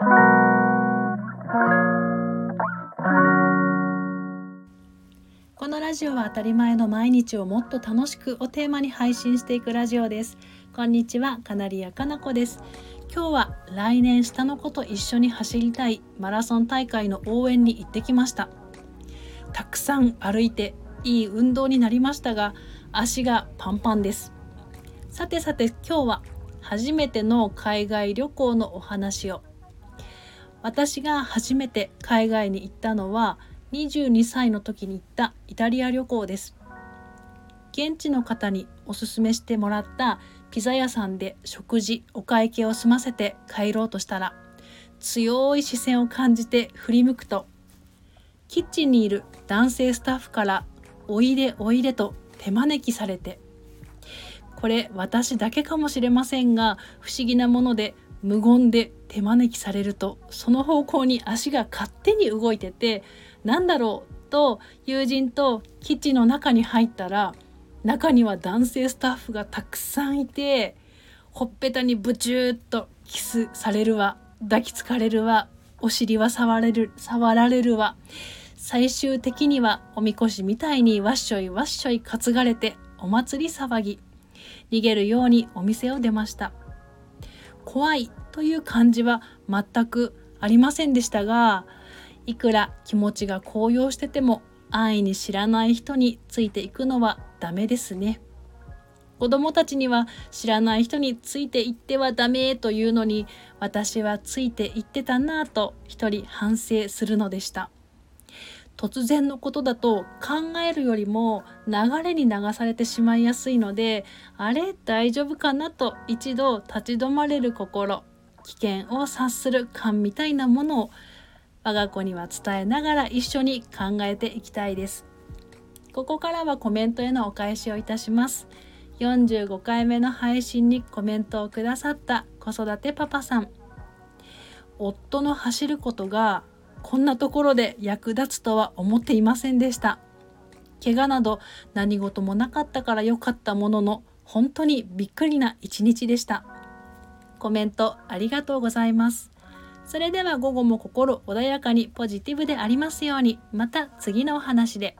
このラジオは当たり前の毎日をもっと楽しくをテーマに配信していくラジオです。こんにちはカナリアかなこです。今日は来年下の子と一緒に走りたいマラソン大会の応援に行ってきました。たくさん歩いていい運動になりましたが足がパンパンです。さてさて今日は初めての海外旅行のお話を私が初めて海外に行ったのは22歳の時に行ったイタリア旅行です。現地の方におすすめしてもらったピザ屋さんで食事お会計を済ませて帰ろうとしたら強い視線を感じて振り向くとキッチンにいる男性スタッフから「おいでおいで」と手招きされてこれ私だけかもしれませんが不思議なもので無言で手招きされるとその方向に足が勝手に動いててなんだろうと友人とキッチンの中に入ったら中には男性スタッフがたくさんいてほっぺたにブチューッとキスされるわ抱きつかれるわお尻は触れる触られるわ。最終的にはおみこしみたいにわっしょいわっしょい担がれてお祭り騒ぎ。逃げるようにお店を出ました。怖いという感じは全くありませんでしたがいくら気持ちが高揚してても安易に知らない人についていくのはダメですね。子供たちには知らない人についていってはダメというのに私はついていってたなぁと一人反省するのでした。突然のことだと考えるよりも流れに流されてしまいやすいのであれ大丈夫かなと一度立ち止まれる心危険を察する感みたいなものを我が子には伝えながら一緒に考えていきたいです。ここからはコメントへのお返しをいたします。45回目の配信にコメントをくださった子育てパパさん。夫の走ることがこんなところで役立つとは思っていませんでした。怪我など何事もなかったから良かったものの本当にびっくりな一日でした。コメントありがとうございます。それでは午後も心穏やかにポジティブでありますようにまた次のお話で。